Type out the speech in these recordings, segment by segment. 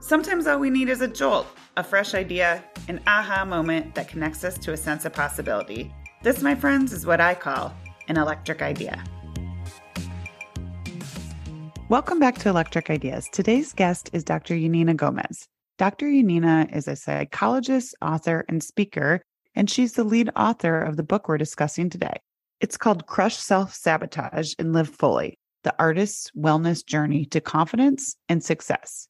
Sometimes all we need is a jolt, a fresh idea, an aha moment that connects us to a sense of possibility. This, my friends, is what I call an electric idea. Welcome back to Electric Ideas. Today's guest is Dr. Yanina Gomez. Dr. Yanina is a psychologist, author, and speaker, and she's the lead author of the book we're discussing today. It's called Crush Self Sabotage and Live Fully The Artist's Wellness Journey to Confidence and Success.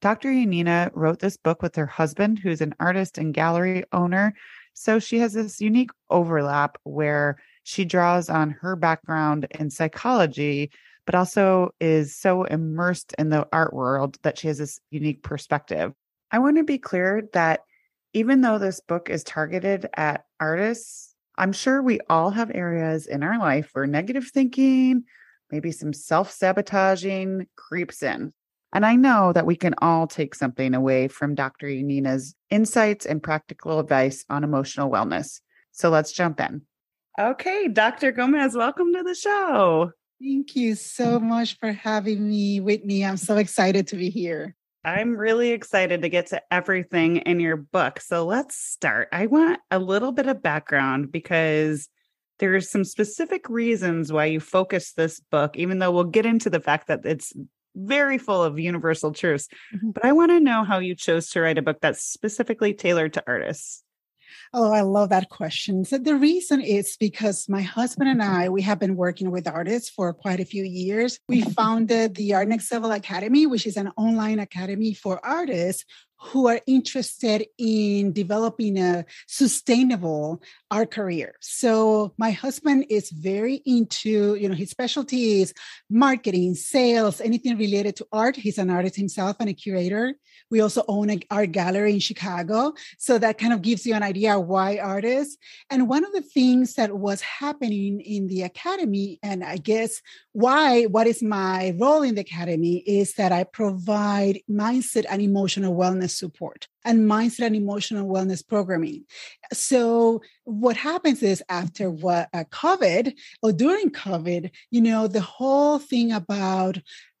Dr. Yanina wrote this book with her husband, who's an artist and gallery owner. So she has this unique overlap where she draws on her background in psychology, but also is so immersed in the art world that she has this unique perspective. I want to be clear that even though this book is targeted at artists, I'm sure we all have areas in our life where negative thinking, maybe some self sabotaging creeps in. And I know that we can all take something away from Dr. Yanina's insights and practical advice on emotional wellness. So let's jump in. Okay, Dr. Gomez, welcome to the show. Thank you so much for having me, Whitney. I'm so excited to be here. I'm really excited to get to everything in your book. So let's start. I want a little bit of background because there's some specific reasons why you focus this book, even though we'll get into the fact that it's very full of universal truths. Mm-hmm. But I want to know how you chose to write a book that's specifically tailored to artists. Oh, I love that question. So the reason is because my husband and I, we have been working with artists for quite a few years. We founded the Art Next Level Academy, which is an online academy for artists who are interested in developing a sustainable art career. So my husband is very into, you know, his specialty is marketing, sales, anything related to art. He's an artist himself and a curator. We also own an art gallery in Chicago. So that kind of gives you an idea why artists. And one of the things that was happening in the academy, and I guess why, what is my role in the academy is that I provide mindset and emotional wellness support and mindset and emotional wellness programming. So what happens is after what uh, COVID or during COVID, you know, the whole thing about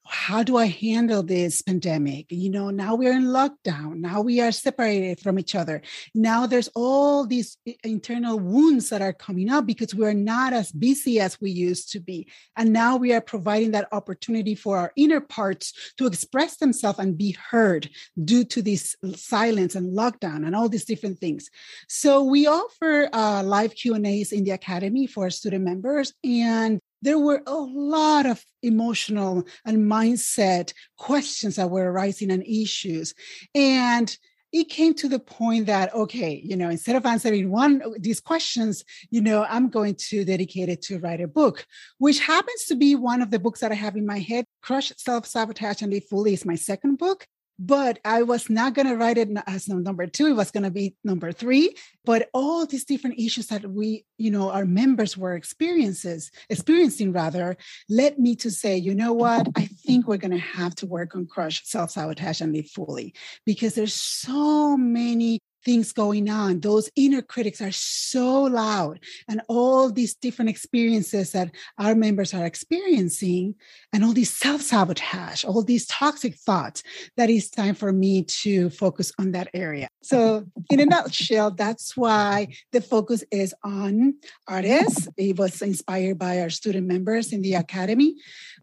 how do I handle this pandemic? You know, now we're in lockdown. Now we are separated from each other. Now there's all these internal wounds that are coming up because we're not as busy as we used to be. And now we are providing that opportunity for our inner parts to express themselves and be heard due to this silence and lockdown and all these different things. So we offer uh, live Q&As in the academy for student members and there were a lot of emotional and mindset questions that were arising and issues. And it came to the point that okay you know instead of answering one these questions you know i'm going to dedicate it to write a book which happens to be one of the books that i have in my head crush self-sabotage and live fully is my second book but I was not going to write it as number two. It was going to be number three. But all these different issues that we, you know, our members were experiences experiencing rather, led me to say, you know what? I think we're going to have to work on crush self sabotage and live fully because there's so many things going on. Those inner critics are so loud, and all these different experiences that our members are experiencing, and all these self sabotage, all these toxic thoughts, that it's time for me to focus on that area. So, in a nutshell, that's why the focus is on artists. It was inspired by our student members in the academy.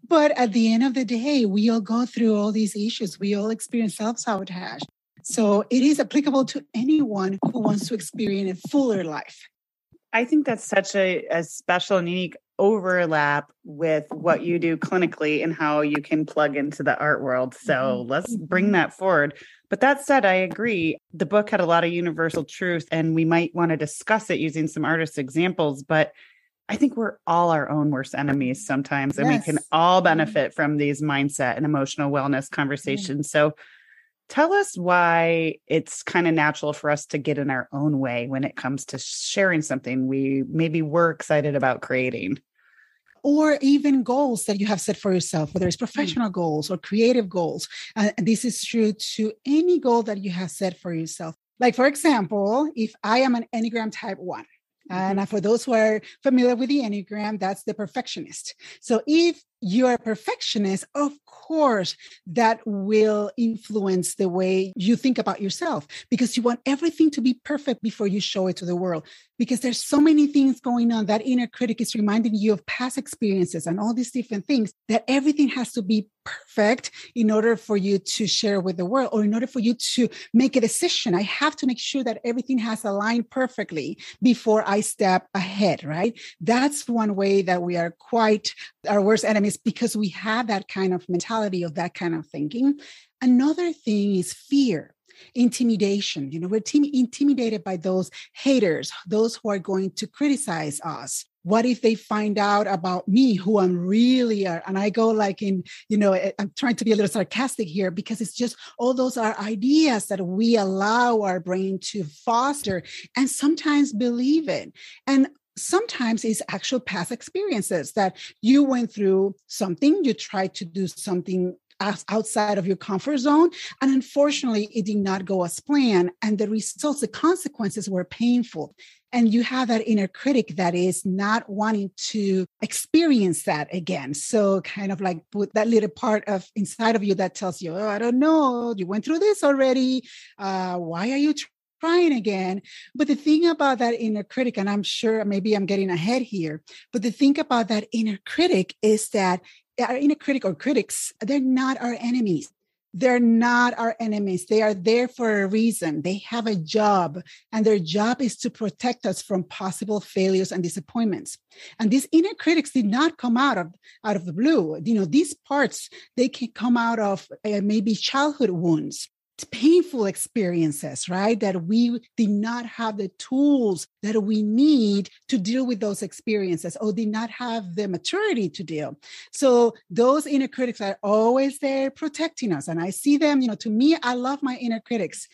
But at the end of the day, we all go through all these issues. We all experience self sabotage. So it is applicable to anyone who wants to experience a fuller life. I think that's such a, a special and unique overlap with what you do clinically and how you can plug into the art world. So mm-hmm. let's bring mm-hmm. that forward. But that said, I agree. The book had a lot of universal truth, and we might want to discuss it using some artist examples. But I think we're all our own worst enemies sometimes, and yes. we can all benefit from these mindset and emotional wellness conversations. So Tell us why it's kind of natural for us to get in our own way when it comes to sharing something we maybe we're excited about creating or even goals that you have set for yourself, whether it's hmm. professional mm. goals or creative goals. And this is true to any goal that you have set for yourself. Like, for example, if I am an Enneagram type one, and mm-hmm. for those who are familiar with the Enneagram, that's the perfectionist. So if you're a perfectionist, of course, that will influence the way you think about yourself because you want everything to be perfect before you show it to the world. Because there's so many things going on. That inner critic is reminding you of past experiences and all these different things that everything has to be perfect in order for you to share with the world or in order for you to make a decision. I have to make sure that everything has aligned perfectly before I step ahead, right? That's one way that we are quite our worst enemies because we have that kind of mentality of that kind of thinking. Another thing is fear intimidation. You know, we're intimidated by those haters, those who are going to criticize us. What if they find out about me, who I'm really are? And I go like in, you know, eh, I'm trying to be a little sarcastic here because it's just all those are ideas that we allow our brain to foster and sometimes believe it. And sometimes it's actual past experiences that you went through something, you tried to do something outside of your comfort zone. And unfortunately, it did not go as planned. And the results, the consequences were painful. And you have that inner critic that is not wanting to experience that again. So, kind of like put that little part of inside of you that tells you, oh, I don't know, you went through this already. Uh, why are you trying again. But the thing about that inner critic, and I'm sure maybe I'm getting ahead here, but the thing about that inner critic is that our inner critic or critics, they're not our enemies. They're not our enemies. They are there for a reason. They have a job, and their job is to protect us from possible failures and disappointments. And these inner critics did not come out of out of the blue. You know, these parts they can come out of uh, maybe childhood wounds painful experiences, right? That we did not have the tools that we need to deal with those experiences or did not have the maturity to deal. So those inner critics are always there protecting us. And I see them, you know, to me, I love my inner critics.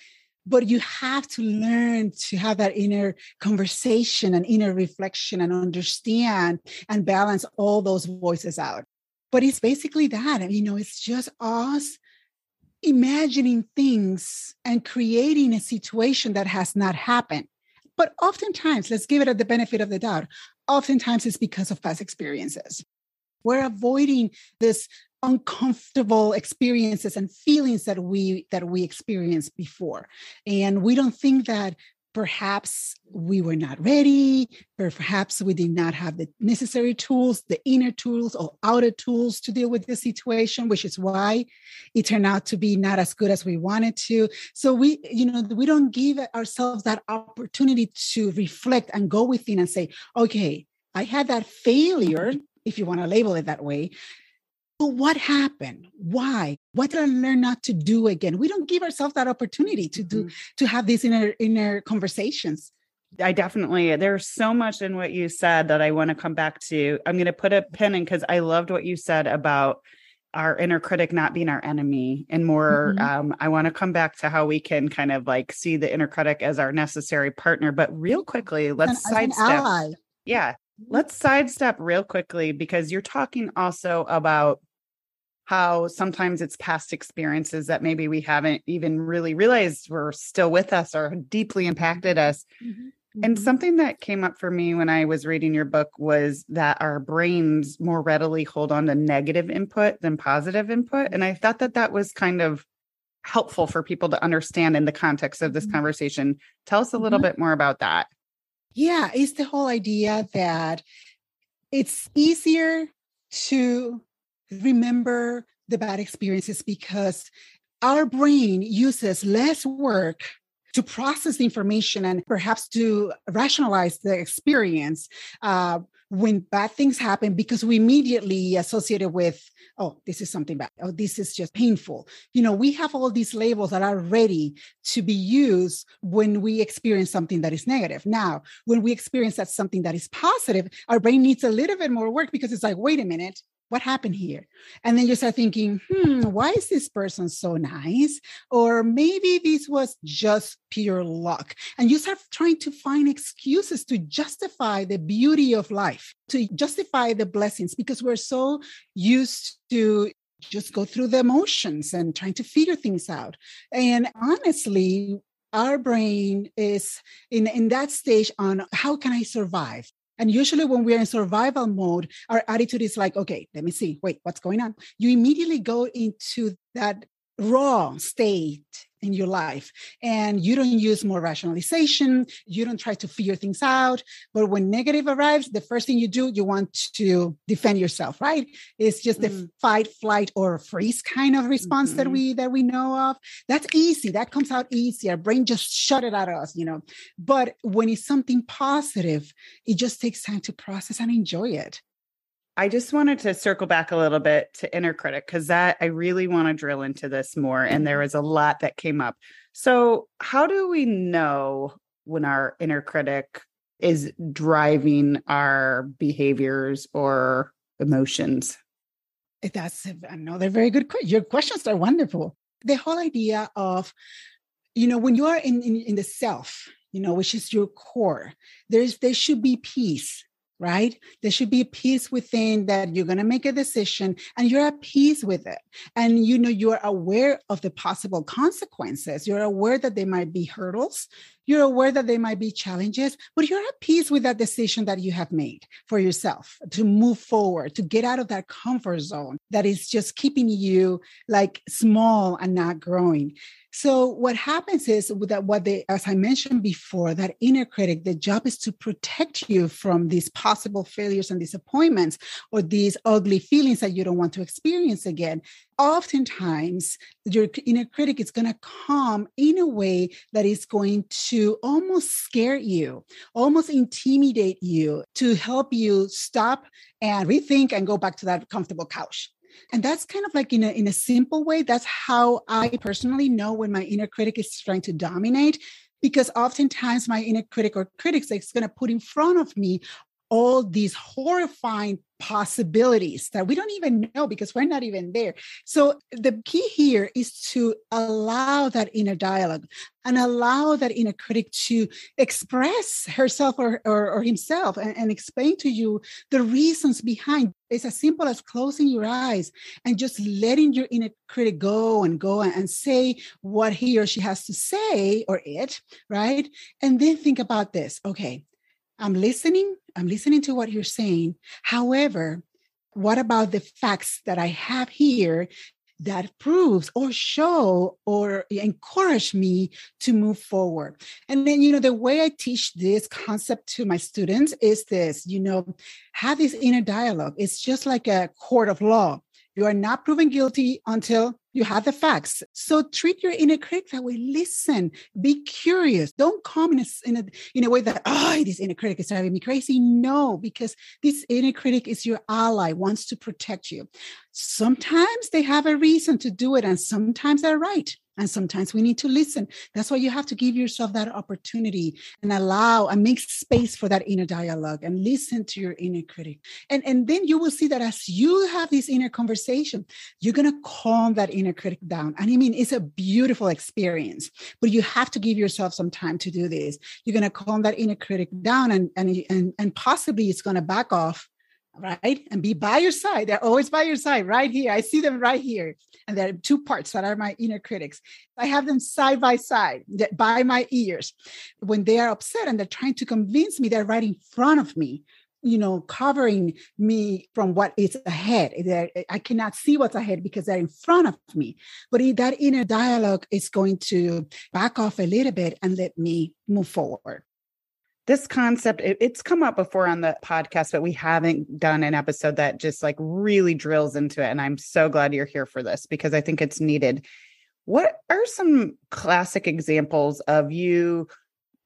But you have to learn to have that inner conversation and inner reflection and understand and balance all those voices out. But it's basically that. You know, it's just us imagining things and creating a situation that has not happened. But oftentimes, let's give it the benefit of the doubt. Oftentimes, it's because of past experiences. We're avoiding this uncomfortable experiences and feelings that we that we experienced before and we don't think that perhaps we were not ready or perhaps we did not have the necessary tools the inner tools or outer tools to deal with the situation which is why it turned out to be not as good as we wanted to. So we you know we don't give ourselves that opportunity to reflect and go within and say okay i had that failure if you want to label it that way but what happened? Why? What did I learn not to do again? We don't give ourselves that opportunity to do mm-hmm. to have these inner inner conversations. I definitely there's so much in what you said that I want to come back to. I'm going to put a pin in because I loved what you said about our inner critic not being our enemy and more mm-hmm. um, i want to come back to how we can kind of like see the inner critic as our necessary partner but real quickly let's sidestep yeah mm-hmm. let's sidestep real quickly because you're talking also about how sometimes it's past experiences that maybe we haven't even really realized were still with us or deeply impacted us. Mm-hmm. And mm-hmm. something that came up for me when I was reading your book was that our brains more readily hold on to negative input than positive input. And I thought that that was kind of helpful for people to understand in the context of this mm-hmm. conversation. Tell us a little mm-hmm. bit more about that. Yeah, it's the whole idea that it's easier to remember the bad experiences because our brain uses less work to process the information and perhaps to rationalize the experience uh, when bad things happen because we immediately associate it with oh this is something bad. Oh this is just painful. You know we have all these labels that are ready to be used when we experience something that is negative. Now when we experience that something that is positive our brain needs a little bit more work because it's like wait a minute what happened here? And then you start thinking, hmm, why is this person so nice? Or maybe this was just pure luck. And you start trying to find excuses to justify the beauty of life, to justify the blessings, because we're so used to just go through the emotions and trying to figure things out. And honestly, our brain is in, in that stage on how can I survive? And usually, when we're in survival mode, our attitude is like, okay, let me see, wait, what's going on? You immediately go into that raw state in your life and you don't use more rationalization you don't try to figure things out but when negative arrives the first thing you do you want to defend yourself right it's just mm-hmm. the fight flight or freeze kind of response mm-hmm. that we that we know of that's easy that comes out easy our brain just shut it out of us you know but when it's something positive it just takes time to process and enjoy it I just wanted to circle back a little bit to inner critic because that I really want to drill into this more. And there was a lot that came up. So, how do we know when our inner critic is driving our behaviors or emotions? Eh, that's another very good question. Your questions are wonderful. The whole idea of, you know, when you are in, in, in the self, you know, which is your core, there's there should be peace right? There should be a peace within that you're going to make a decision and you're at peace with it. And you know, you're aware of the possible consequences. You're aware that there might be hurdles. You're aware that there might be challenges, but you're at peace with that decision that you have made for yourself to move forward, to get out of that comfort zone that is just keeping you like small and not growing. So what happens is that what they, as I mentioned before, that inner critic, the job is to protect you from these possible failures and disappointments or these ugly feelings that you don't want to experience again. Oftentimes, your inner critic is going to come in a way that is going to almost scare you, almost intimidate you to help you stop and rethink and go back to that comfortable couch and that's kind of like in a in a simple way that's how i personally know when my inner critic is trying to dominate because oftentimes my inner critic or critics is going to put in front of me all these horrifying possibilities that we don't even know because we're not even there. So the key here is to allow that inner dialogue and allow that inner critic to express herself or, or, or himself and, and explain to you the reasons behind. It's as simple as closing your eyes and just letting your inner critic go and go and say what he or she has to say or it, right? And then think about this. Okay, I'm listening. I'm listening to what you're saying. However, what about the facts that I have here that proves or show or encourage me to move forward. And then, you know, the way I teach this concept to my students is this, you know, have this inner dialogue. It's just like a court of law. You are not proven guilty until you have the facts. So treat your inner critic that way. Listen, be curious. Don't come in a, in a, in a way that, oh, this inner critic is driving me crazy. No, because this inner critic is your ally, wants to protect you. Sometimes they have a reason to do it, and sometimes they're right. And sometimes we need to listen. That's why you have to give yourself that opportunity and allow and make space for that inner dialogue and listen to your inner critic. And, and then you will see that as you have this inner conversation, you're going to calm that inner critic down. And I mean, it's a beautiful experience, but you have to give yourself some time to do this. You're going to calm that inner critic down and, and, and, and possibly it's going to back off right? And be by your side. They're always by your side, right here. I see them right here. And there are two parts that are my inner critics. I have them side by side, by my ears. When they are upset and they're trying to convince me, they're right in front of me, you know, covering me from what is ahead. I cannot see what's ahead because they're in front of me. But that inner dialogue is going to back off a little bit and let me move forward this concept it, it's come up before on the podcast but we haven't done an episode that just like really drills into it and i'm so glad you're here for this because i think it's needed what are some classic examples of you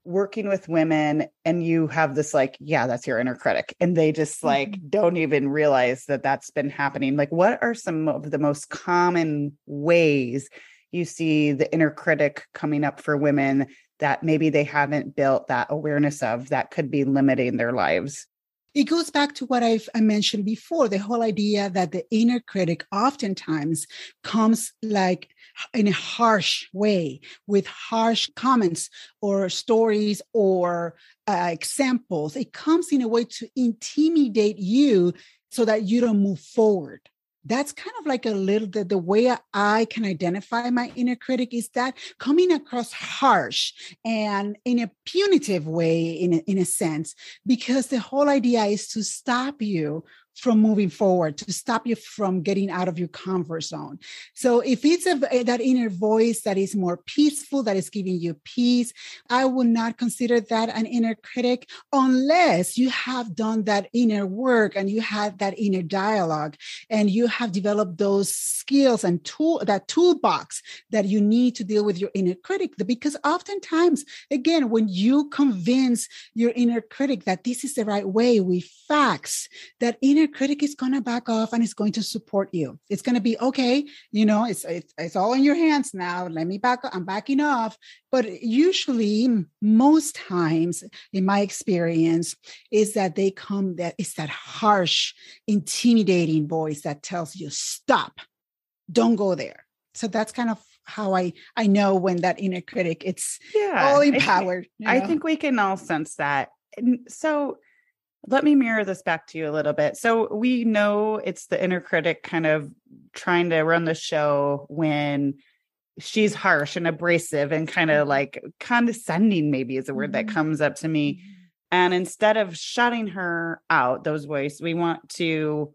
working with women and you have this like yeah that's your inner critic and they just like mm-hmm. don't even realize that that's been happening like what are some of the most common ways you see the inner critic coming up for women that maybe they haven't built that awareness of that could be limiting their lives? It goes back to what I've I mentioned before the whole idea that the inner critic oftentimes comes like in a harsh way with harsh comments or stories or uh, examples. It comes in a way to intimidate you so that you don't move forward that's kind of like a little the, the way I can identify my inner critic is that coming across harsh and in a punitive way, in a, in a sense, because the whole idea is to stop you from moving forward to stop you from getting out of your comfort zone. So if it's a, eh, that inner voice that is more peaceful that is giving you peace i would not consider that an inner critic unless you have done that inner work and you had that inner dialogue and you have developed those skills and tool that toolbox that you need to deal with your inner critic. Because oftentimes again when you convince your inner critic that this is the right way with facts that inner inner critic is going to back off and it's going to support you. It's going to be okay. You know, it's, it's it's all in your hands now. Let me back. I'm backing off. But usually, most times, in my experience, is that they come that it's that harsh, intimidating voice that tells you stop, don't go there. So that's kind of how I I know when that inner critic it's yeah all empowered. I think, you know? I think we can all sense that. So let me mirror this back to you a little bit. So we know it's the inner critic kind of trying to run the show when she's harsh and abrasive and kind of mm-hmm. like condescending, maybe is a word mm-hmm. that comes up to me. Mm-hmm. And instead of shutting her out, those voices, we want to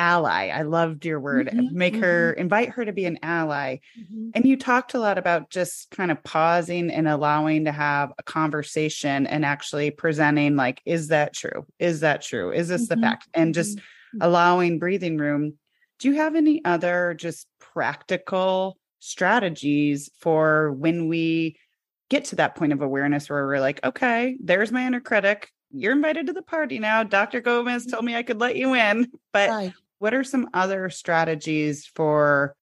ally. I loved your word. Mm-hmm, Make mm-hmm. her invite her to be an ally. Mm-hmm. And you talked a lot about just kind of pausing and allowing to have a conversation and actually presenting like is that true? Is that true? Is this the mm-hmm, fact? And just mm-hmm. allowing breathing room. Do you have any other just practical strategies for when we get to that point of awareness where we're like, okay, there's my inner critic you're invited to the party now. Dr. Gomez told me I could let you in. But right what are some other strategies for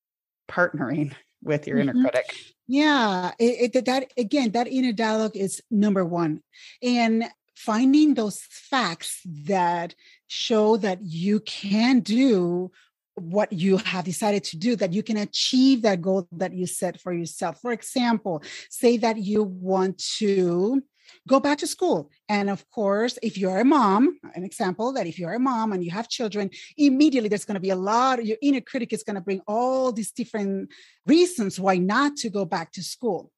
partnering with your mm-hmm. inner critic? Yeah, it, it, that again, that inner dialogue is number one. And finding those facts that show that you can do what you have decided to do, that you can achieve that goal that you set for yourself. For example, say that you want to go back to school. And of course, if you're a mom, an example that if you're a mom and you have children, immediately there's going to be a lot, your inner critic is going to bring all these different reasons why not to go back to school.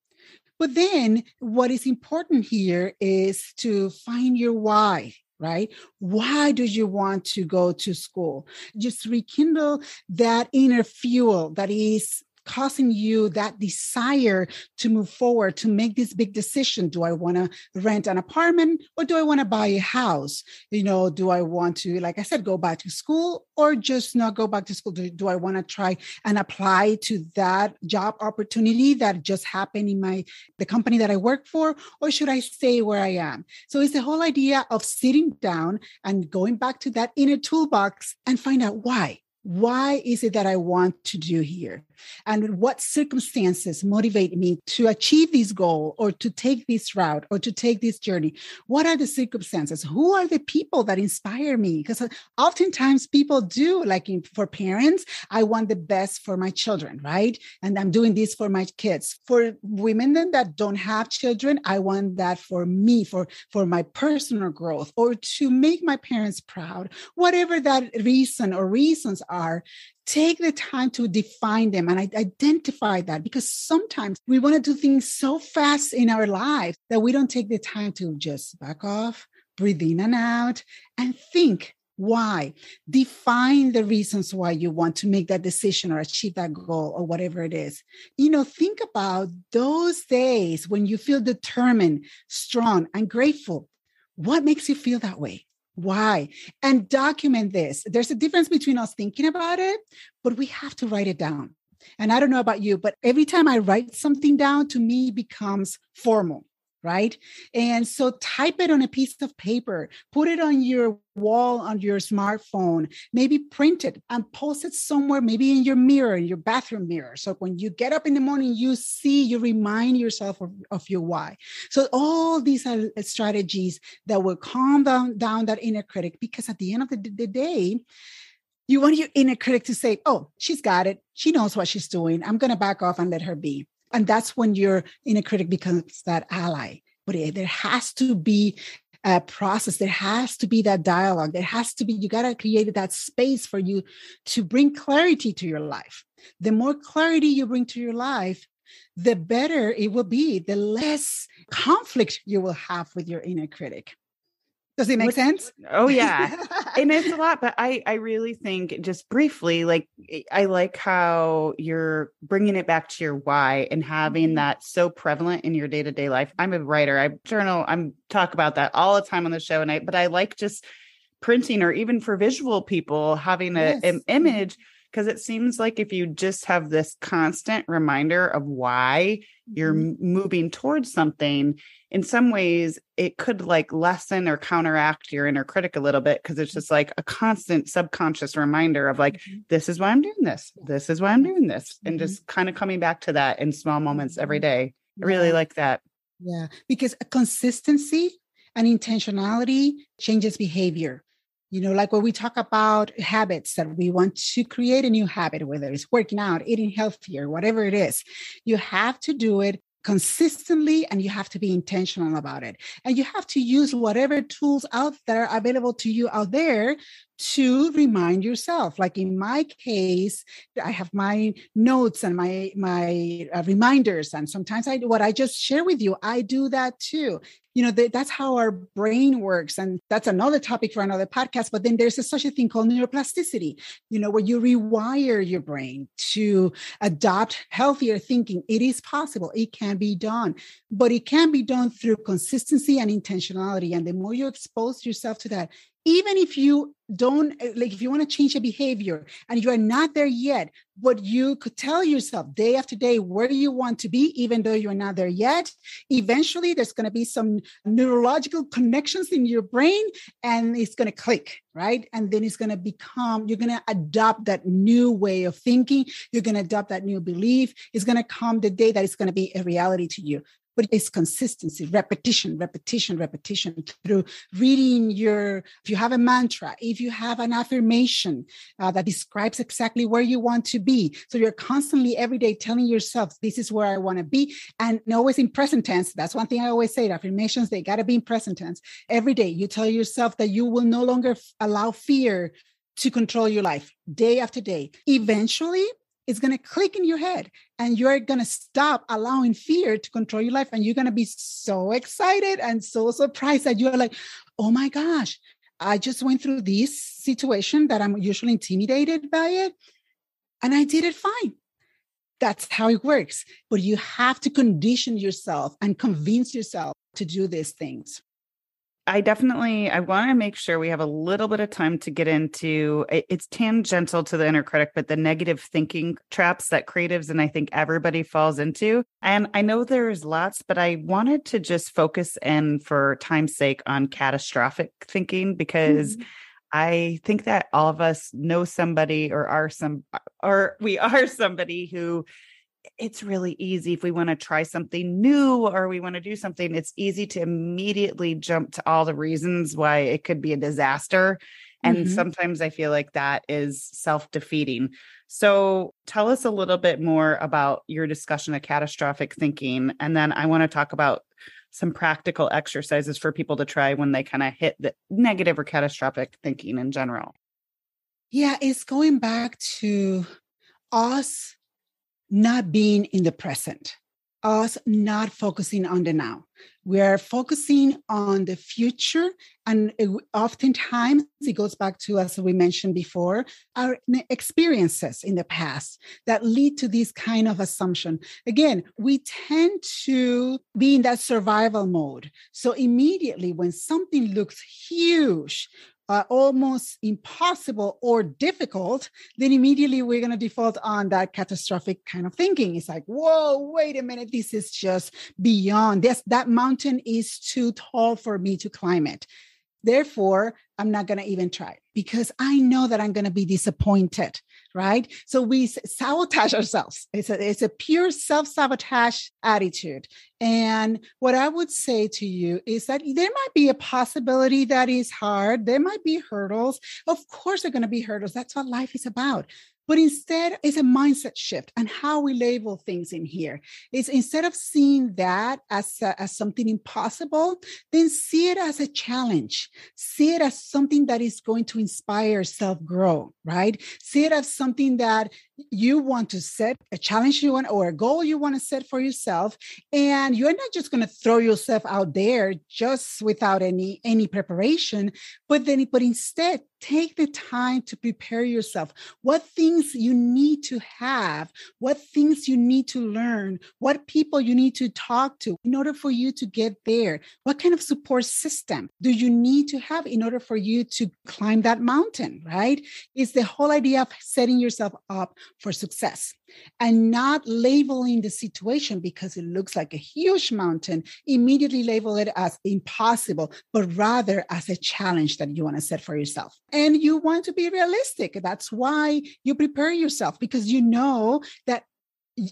But then what is important here is to find your why right? Why do you want to go to school? Just rekindle that inner fuel that is causing you that desire to move forward to make this big decision. Do i want to rent an apartment or do i want to buy a house? You know do i want to like i said go back to school or just not go back to school? Do, do i want to try and apply to that job opportunity that just happened in my the company that i work for or should i stay where i am? So it's the whole idea of sitting down and going back to that inner toolbox and find out why why is it that I want to do here? And what circumstances motivate me to achieve this goal or to take this route or to take this journey? What are the circumstances? Who are the people that inspire me? Because uh, oftentimes people do, like in, for parents, I want the best for my children, right? And I'm doing this for my kids. For women that don't have children, I want that for me, for, for my personal growth or to make my parents proud, whatever that reason or reasons are, take the time to define them and identify that because sometimes we want to do things so fast in our lives that we don't take the time to just back off, breathe in and out, and think why. Define the reasons why you want to make that decision or achieve that goal or whatever it is. You know think about those days when you feel determined strong and grateful. What makes you feel that way why? And document this. There's a difference between us thinking about it, but we have to write it down. And I don't know about you, but every time I write something down, to me becomes formal. Right? And so type it on a piece of paper, put it on your wall on your smartphone, maybe print it and post it somewhere, maybe in your mirror, in your bathroom mirror. So when you get up in the morning, you see, you remind yourself of, of your why. So all these are strategies that will calm down, down that inner critic because at the end of the, the day, you want your inner critic to say, Oh, she's got it. She knows what she's doing. I'm going to back off and let her be. And that's when your inner critic becomes that ally. But there has to be a process. There has to be that dialogue. There has to be, you got to create that space for you to bring clarity to your life. The more clarity you bring to your life, the better it will be, the less conflict you will have with your inner critic. Does it make Which, sense? Oh yeah. and it's a lot, but I I really think just briefly like I like how you're bringing it back to your why and having mm-hmm. that so prevalent in your day-to-day life. I'm a writer. I journal, I'm talk about that all the time on the show and I but I like just printing or even for visual people having a, yes. an mm-hmm. Because it seems like if you just have this constant reminder of why you're mm-hmm. moving towards something in some ways it could like lessen or counteract your inner critic a little bit because it's just like a constant subconscious reminder of like mm-hmm. this is why i'm doing this. This is why i'm doing this. And mm-hmm. just kind of coming back to that in small moments every day. Mm-hmm. i really like that. Yeah. Because consistency and intentionality changes behavior you know like when we talk about habits that we want to create a new habit whether it's working out eating healthier whatever it is you have to do it consistently and you have to be intentional about it. And you have to use whatever tools out that are available to you out there to remind yourself. Like in my case i have my notes and my my uh, reminders and sometimes i what i just share with you i do that too. You know that's how our brain works and that's another topic for another podcast but then there's a, such a thing called neuroplasticity you know where you rewire your brain to adopt healthier thinking. It is possible. It can be done but it can be done through consistency and intentionality and the more you expose yourself to that even if you don't eh, like if you want to change a behavior and you are not there yet but you could tell yourself day after day where do you want to be even though you're not there yet eventually there's going to be some neurological connections in your brain and it's going to click right? And then it's going to become you're going to adopt that new way of thinking. You're going to adopt that new belief. It's going to come the day that it's going to be a reality to you but it's consistency, repetition, repetition, repetition through reading your, if you have a mantra, if you have an affirmation uh, that describes exactly where you want to be. So you're constantly every day telling yourself, this is where I want to be. And always in present tense. That's one thing I always say affirmations, they got to be in present tense. Every day you tell yourself that you will no longer allow fear to control your life day after day. Eventually, it's going to click in your head and you're going to stop allowing fear to control your life and you're going to be so excited and so surprised that you're like oh my gosh i just went through this situation that i'm usually intimidated by it and i did it fine. That's how it works but you have to condition yourself and convince yourself to do these things I definitely I want to make sure we have a little bit of time to get into it's tangential to the inner critic but the negative thinking traps that creatives and I think everybody falls into and I know there's lots but I wanted to just focus in for time's sake on catastrophic thinking because mm-hmm. I think that all of us know somebody or are some or we are somebody who it's really easy if we want to try something new or we want to do something it's easy to immediately jump to all the reasons why it could be a disaster and mm-hmm. sometimes i feel like that is self-defeating so tell us a little bit more about your discussion of catastrophic thinking and then i want to talk about some practical exercises for people to try when they kind of hit the negative or catastrophic thinking in general yeah it's going back to us not being in the present, us not focusing on the now. We are focusing on the future. And oftentimes it goes back to, as we mentioned before, our experiences in the past that lead to this kind of assumption. Again, we tend to be in that survival mode. So immediately when something looks huge, almost impossible or difficult, then immediately we're going to default on that catastrophic kind of thinking. It's like, whoa, wait a minute, this is just beyond this. That mountain is too tall for me to climb it. Therefore, I'm not going to even try because I know that I'm going to be disappointed, right? So we sabotage ourselves. It's a, it's a pure self sabotage attitude. And what I would say to you is that there might be a possibility that is hard. There might be hurdles. Of course, there are going to be hurdles. That's what life is about. But instead, it's a mindset shift and how we label things in here. Is instead of seeing that as, a, as something impossible, then see it as a challenge. See it as something that is going to inspire self grow, right? See it as something that you want to set a challenge you want or a goal you want to set for yourself and you're not just going to throw yourself out there just without any any preparation but then but instead take the time to prepare yourself. What things you need to have what things you need to learn what people you need to talk to in order for you to get there. What kind of support system do you need to have in order for you to climb that mountain right? It's the whole idea of setting yourself up for success and not labeling the situation because it looks like a huge mountain, immediately label it as impossible, but rather as a challenge that you want to set for yourself. And you want to be realistic. That's why you prepare yourself because you know that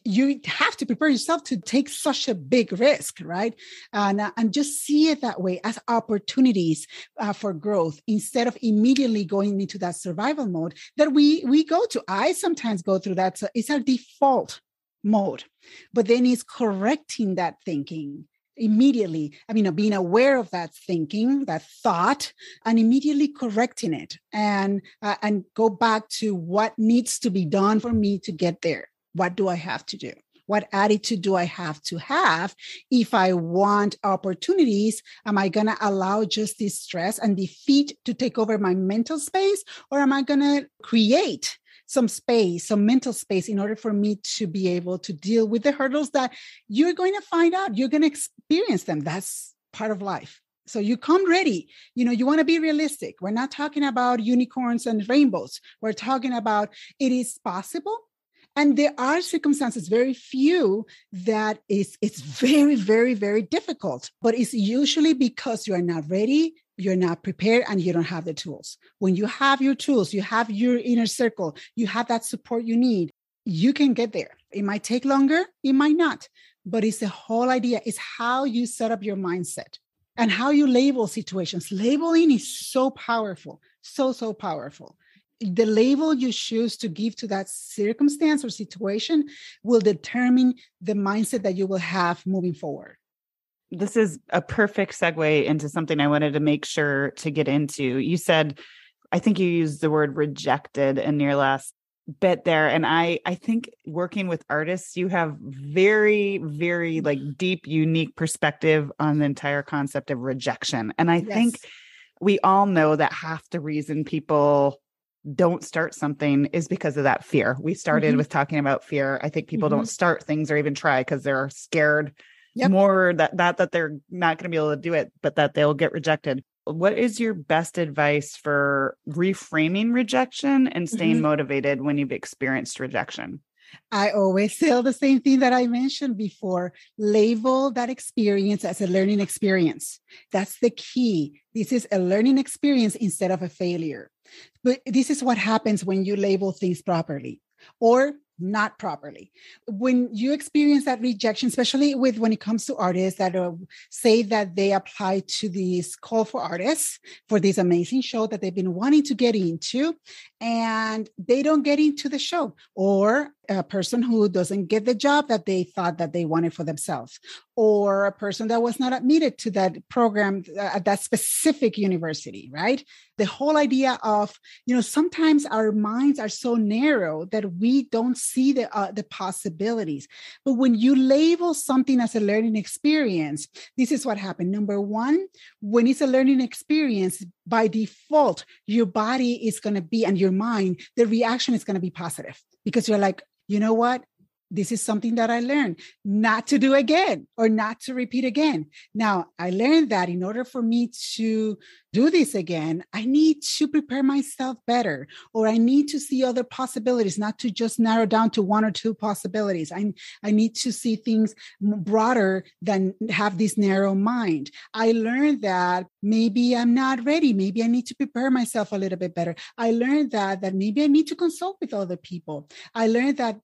you have to prepare yourself to take such a big risk, right? And, uh, and just see it that way as opportunities uh, for growth instead of immediately going into that survival mode that we we go to. I sometimes go through that. So it's our default mode, but then it's correcting that thinking immediately i mean being aware of that thinking that thought and immediately correcting it and uh, and go back to what needs to be done for me to get there what do I have to do? What attitude do I have to have if I want opportunities? Am I going to allow just this stress and defeat to take over my mental space? Or am I going to create some space, some mental space in order for me to be able to deal with the hurdles that you're going to find out? You're going to experience them. That's part of life. So you come ready. You know, you want to be realistic. We're not talking about unicorns and rainbows. We're talking about it is possible and there are circumstances very few that is it's very very very difficult but it's usually because you are not ready you're not prepared and you don't have the tools. When you have your tools you have your inner circle you have that support you need you can get there. It might take longer it might not but it's the whole idea is how you set up your mindset and how you label situations. Labeling is so powerful so so powerful. The label you choose to give to that circumstance or situation will determine the mindset that you will have moving forward. This is a perfect segue into something I wanted to make sure to get into. You said, I think you used the word rejected in your last bit there and i i think working with artists you have very very like deep unique perspective on the entire concept of rejection and i yes. think we all know that half the reason people don't start something is because of that fear. We started mm-hmm. with talking about fear. I think people mm-hmm. don't start things or even try because they're scared yep. more that that that they're not going to be able to do it, but that they'll get rejected. What is your best advice for reframing rejection and staying mm-hmm. motivated when you've experienced rejection? I always say the same thing that I mentioned before label that experience as a learning experience. That's the key. This is a learning experience instead of a failure. But this is what happens when you label things properly or not properly. When you experience that rejection, especially with when it comes to artists that uh, say that they apply to this call for artists for this amazing show that they've been wanting to get into, and they don't get into the show, or a person who doesn't get the job that they thought that they wanted for themselves or a person that was not admitted to that program uh, at that specific university right? The whole idea of you know sometimes our minds are so narrow that we don't see the uh, the possibilities. But when you label something as a learning experience this is what happened. Number 1 when it's a learning experience by default your body is going to be and your mind the reaction is going to be positive because you're like you know what? This is something that I learned not to do again or not to repeat again. Now, I learned that in order for me to do this again, I need to prepare myself better or I need to see other possibilities, not to just narrow down to one or two possibilities. I, I need to see things broader than have this narrow mind. I learned that maybe I'm not ready. Maybe I need to prepare myself a little bit better. I learned that that maybe I need to consult with other people. I learned that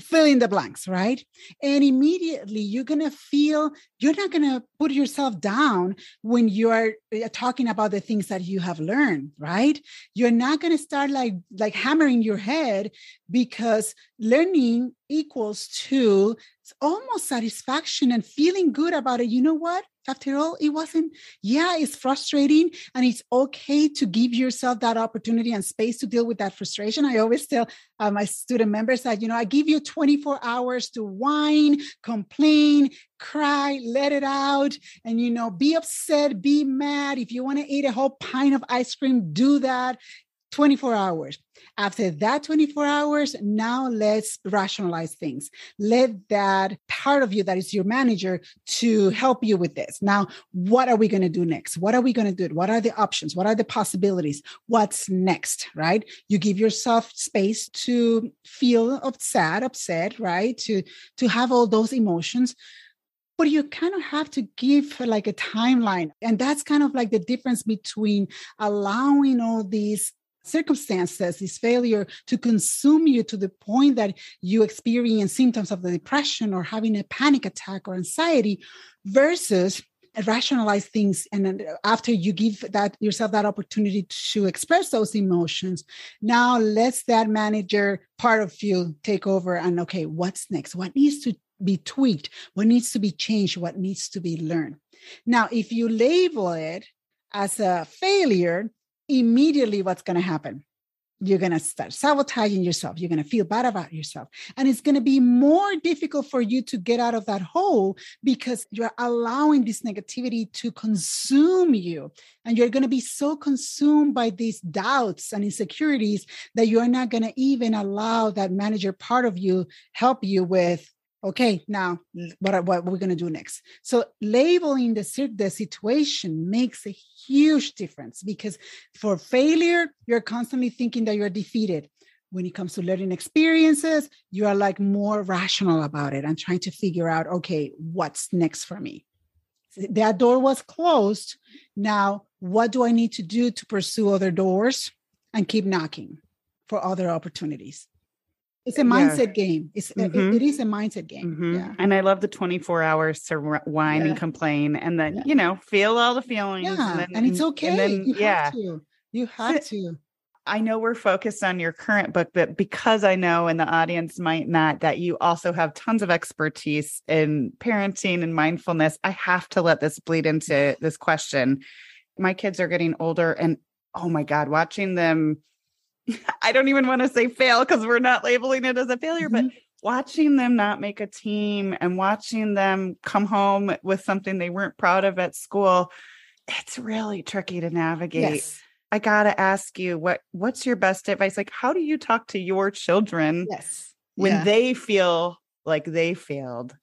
fill in the blanks, right? And immediately you're going to feel, you're not going to put yourself down when you're uh, talking about the things that you have learned, right? You're not going to start like, like hammering your head because learning equals to almost satisfaction and feeling good about it. You know what? after all, it wasn't, yeah, it's frustrating and it's okay to give yourself that opportunity and space to deal with that frustration. I always tell uh, my student members that, you know, I give you 24 hours to whine, complain, cry, let it out, and, you know, be upset, be mad. If you want to eat a whole pint of ice cream, do that. 24 hours. After that 24 hours, now let's rationalize things. Let that part of you that is your manager to help you with this. Now, what are we going to do next? What are we going to do? What are the options? What are the possibilities? What's next, right? You give yourself space to feel upset, upset, right? To to have all those emotions but you kind of have to give like a timeline and that's kind of like the difference between allowing all these circumstances, this failure to consume you to the point that you experience symptoms of the depression or having a panic attack or anxiety versus rationalize things and after you give that yourself that opportunity to express those emotions. Now let's that manager part of you take over and okay what's next? What needs to be tweaked? What needs to be changed? What needs to be learned? Now if you label it as a failure immediately what's going to happen? You're going to start sabotaging yourself. You're going to feel bad about yourself. And it's going to be more difficult for you to get out of that hole because you're allowing this negativity to consume you. And you're going to be so consumed by these doubts and insecurities that you're not going to even allow that manager part of you help you with okay now what are, what we're going to do next? So labeling the, the situation makes a huge difference because for failure you're constantly thinking that you're defeated. When it comes to learning experiences you are like more rational about it and trying to figure out okay what's next for me? That door was closed. Now what do i need to do to pursue other doors and keep knocking for other opportunities it's a mindset yeah. game. It's mm-hmm. it, it is a mindset game. Mm-hmm. Yeah. And I love the 24 hours to whine yeah. and complain and then, you know, feel all the feelings. Yeah. And, then, and it's okay. And then, you yeah. to. You have to. I know we're focused on your current book, but because I know and the audience might not that you also have tons of expertise in parenting and mindfulness, I have to let this bleed into this question. My kids are getting older and oh my God, watching them I don't even want to say fail because we're not labeling it as a failure, mm-hmm. but watching them not make a team and watching them come home with something they weren't proud of at school, it's really tricky to navigate. Yes. I got to ask you what what's your best advice? Like how do you talk to your children yes. when yeah. they feel like they failed?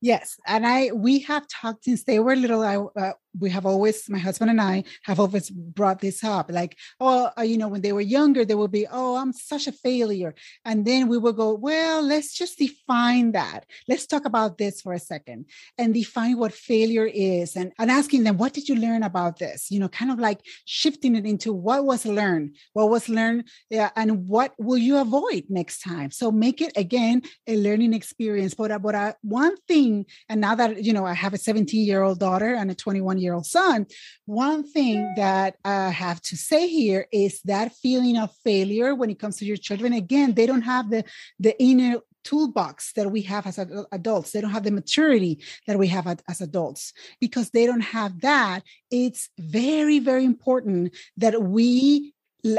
Yes, and I we have talked since they were little. I uh, we have always my husband and i have always brought this up like oh uh, you know when they were younger they would be oh i'm such a failure and then we would go well let's just define that. Let's talk about this for a second and define what failure is and, and asking them what did you learn about this? You know kind of like shifting it into what was learned what was learned yeah, and what will you avoid next time? So make it again a learning experience. But, uh, but uh, one thing and now that you know i have a 17 year old daughter and a 21 year old son. One thing that I have to say here is that feeling of failure when it comes to your children, again, they don't have the, the inner toolbox that we have as adults. They don't have the maturity that we have as adults. Because they don't have that, it's very, very important that we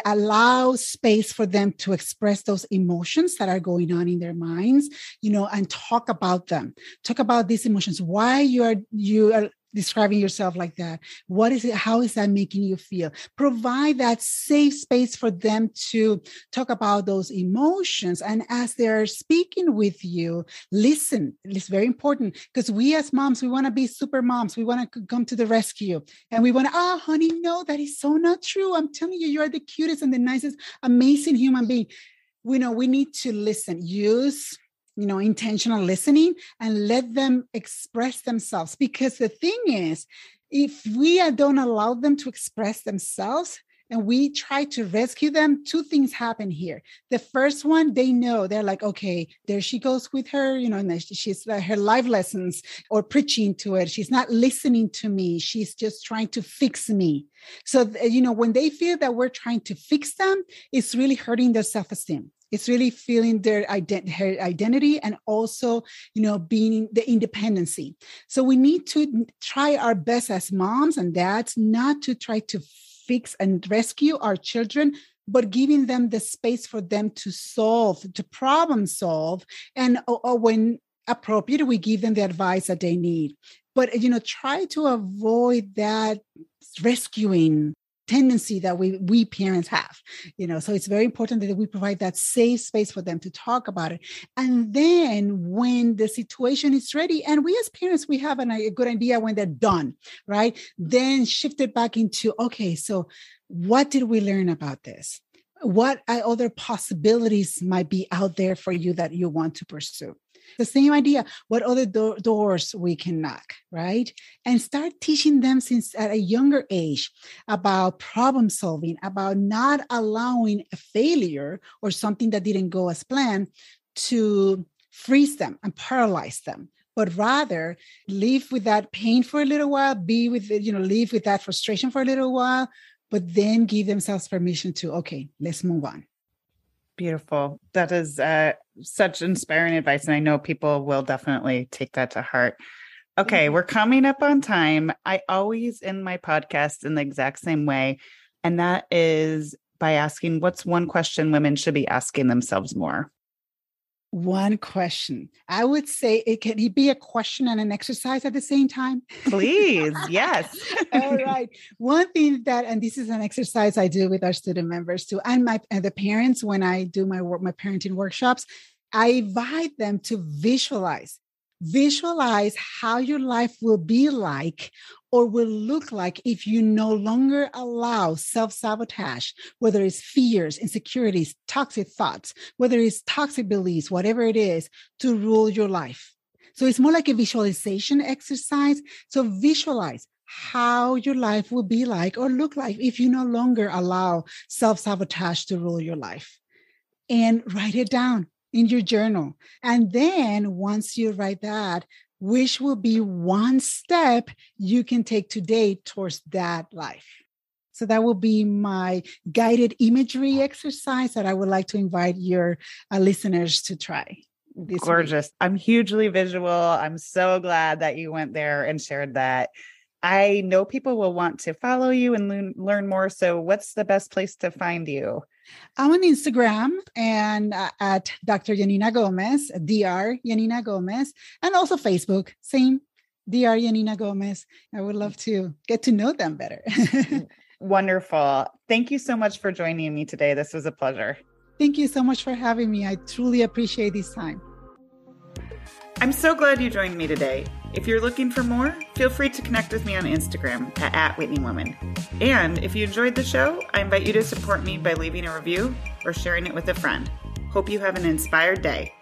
allow space for them to express those emotions that are going on in their minds you know and talk about them talk about these emotions why you are you are describing yourself like that? What is it? How is that making you feel? Provide that safe space for them to talk about those emotions. And as they're speaking with you, listen. It's very important because we as moms, we want to be super moms. We want to come to the rescue and we want to, oh, ah, honey, no, that is so not true. I'm telling you, you are the cutest and the nicest, amazing human being. We know we need to listen, use you know intentional listening and let them express themselves. Because the thing is if we don't allow them to express themselves and we try to rescue them two things happen here. The first one they know they're like okay there she goes with her you know and she's uh, her life lessons or preaching to it. She's not listening to me. She's just trying to fix me. So you know when they feel that we're trying to fix them it's really hurting their self-esteem it's really feeling their ident- identity and also you know being the independency. So we need to try our best as moms and dads not to try to fix and rescue our children but giving them the space for them to solve to problem solve and or, or when appropriate we give them the advice that they need. But you know try to avoid that rescuing tendency that we we parents have you know? So it's very important that we provide that safe space for them to talk about it. And then when the situation is ready and we as parents we have an, a good idea when they're done right? Then shift it back into okay so what did we learn about this? What uh, other possibilities might be out there for you that you want to pursue the same idea what other do- doors we can knock right and start teaching them since at a younger age about problem solving about not allowing a failure or something that didn't go as planned to freeze them and paralyze them but rather live with that pain for a little while be with you know live with that frustration for a little while but then give themselves permission to okay let's move on Beautiful. That is uh, such inspiring advice. And I know people will definitely take that to heart. Okay, mm-hmm. we're coming up on time. I always end my podcast in the exact same way. And that is by asking what's one question women should be asking themselves more? One question. I would say it can be a question and an exercise at the same time. Please, yes. All right. One thing that, and this is an exercise I do with our student members too, and my and the parents when I do my work, my parenting workshops, I invite them to visualize Visualize how your life will be like or will look like if you no longer allow self sabotage, whether it's fears, insecurities, toxic thoughts, whether it's toxic beliefs, whatever it is, to rule your life. So it's more like a visualization exercise. So visualize how your life will be like or look like if you no longer allow self sabotage to rule your life. And write it down in your journal. And then once you write that, which will be one step you can take today towards that life. So that will be my guided imagery exercise that I would like to invite your uh, listeners to try. Gorgeous. Week. I'm hugely visual. I'm so glad that you went there and shared that. I know people will want to follow you and learn more. So, what's the best place to find you? I'm on Instagram and uh, at Dr. Yanina Gomez, Dr. Yanina Gomez, and also Facebook, same Dr. Yanina Gomez. I would love to get to know them better. Wonderful. Thank you so much for joining me today. This was a pleasure. Thank you so much for having me. I truly appreciate this time. I'm so glad you joined me today. If you're looking for more, feel free to connect with me on Instagram at, at WhitneyWoman. And if you enjoyed the show, I invite you to support me by leaving a review or sharing it with a friend. Hope you have an inspired day.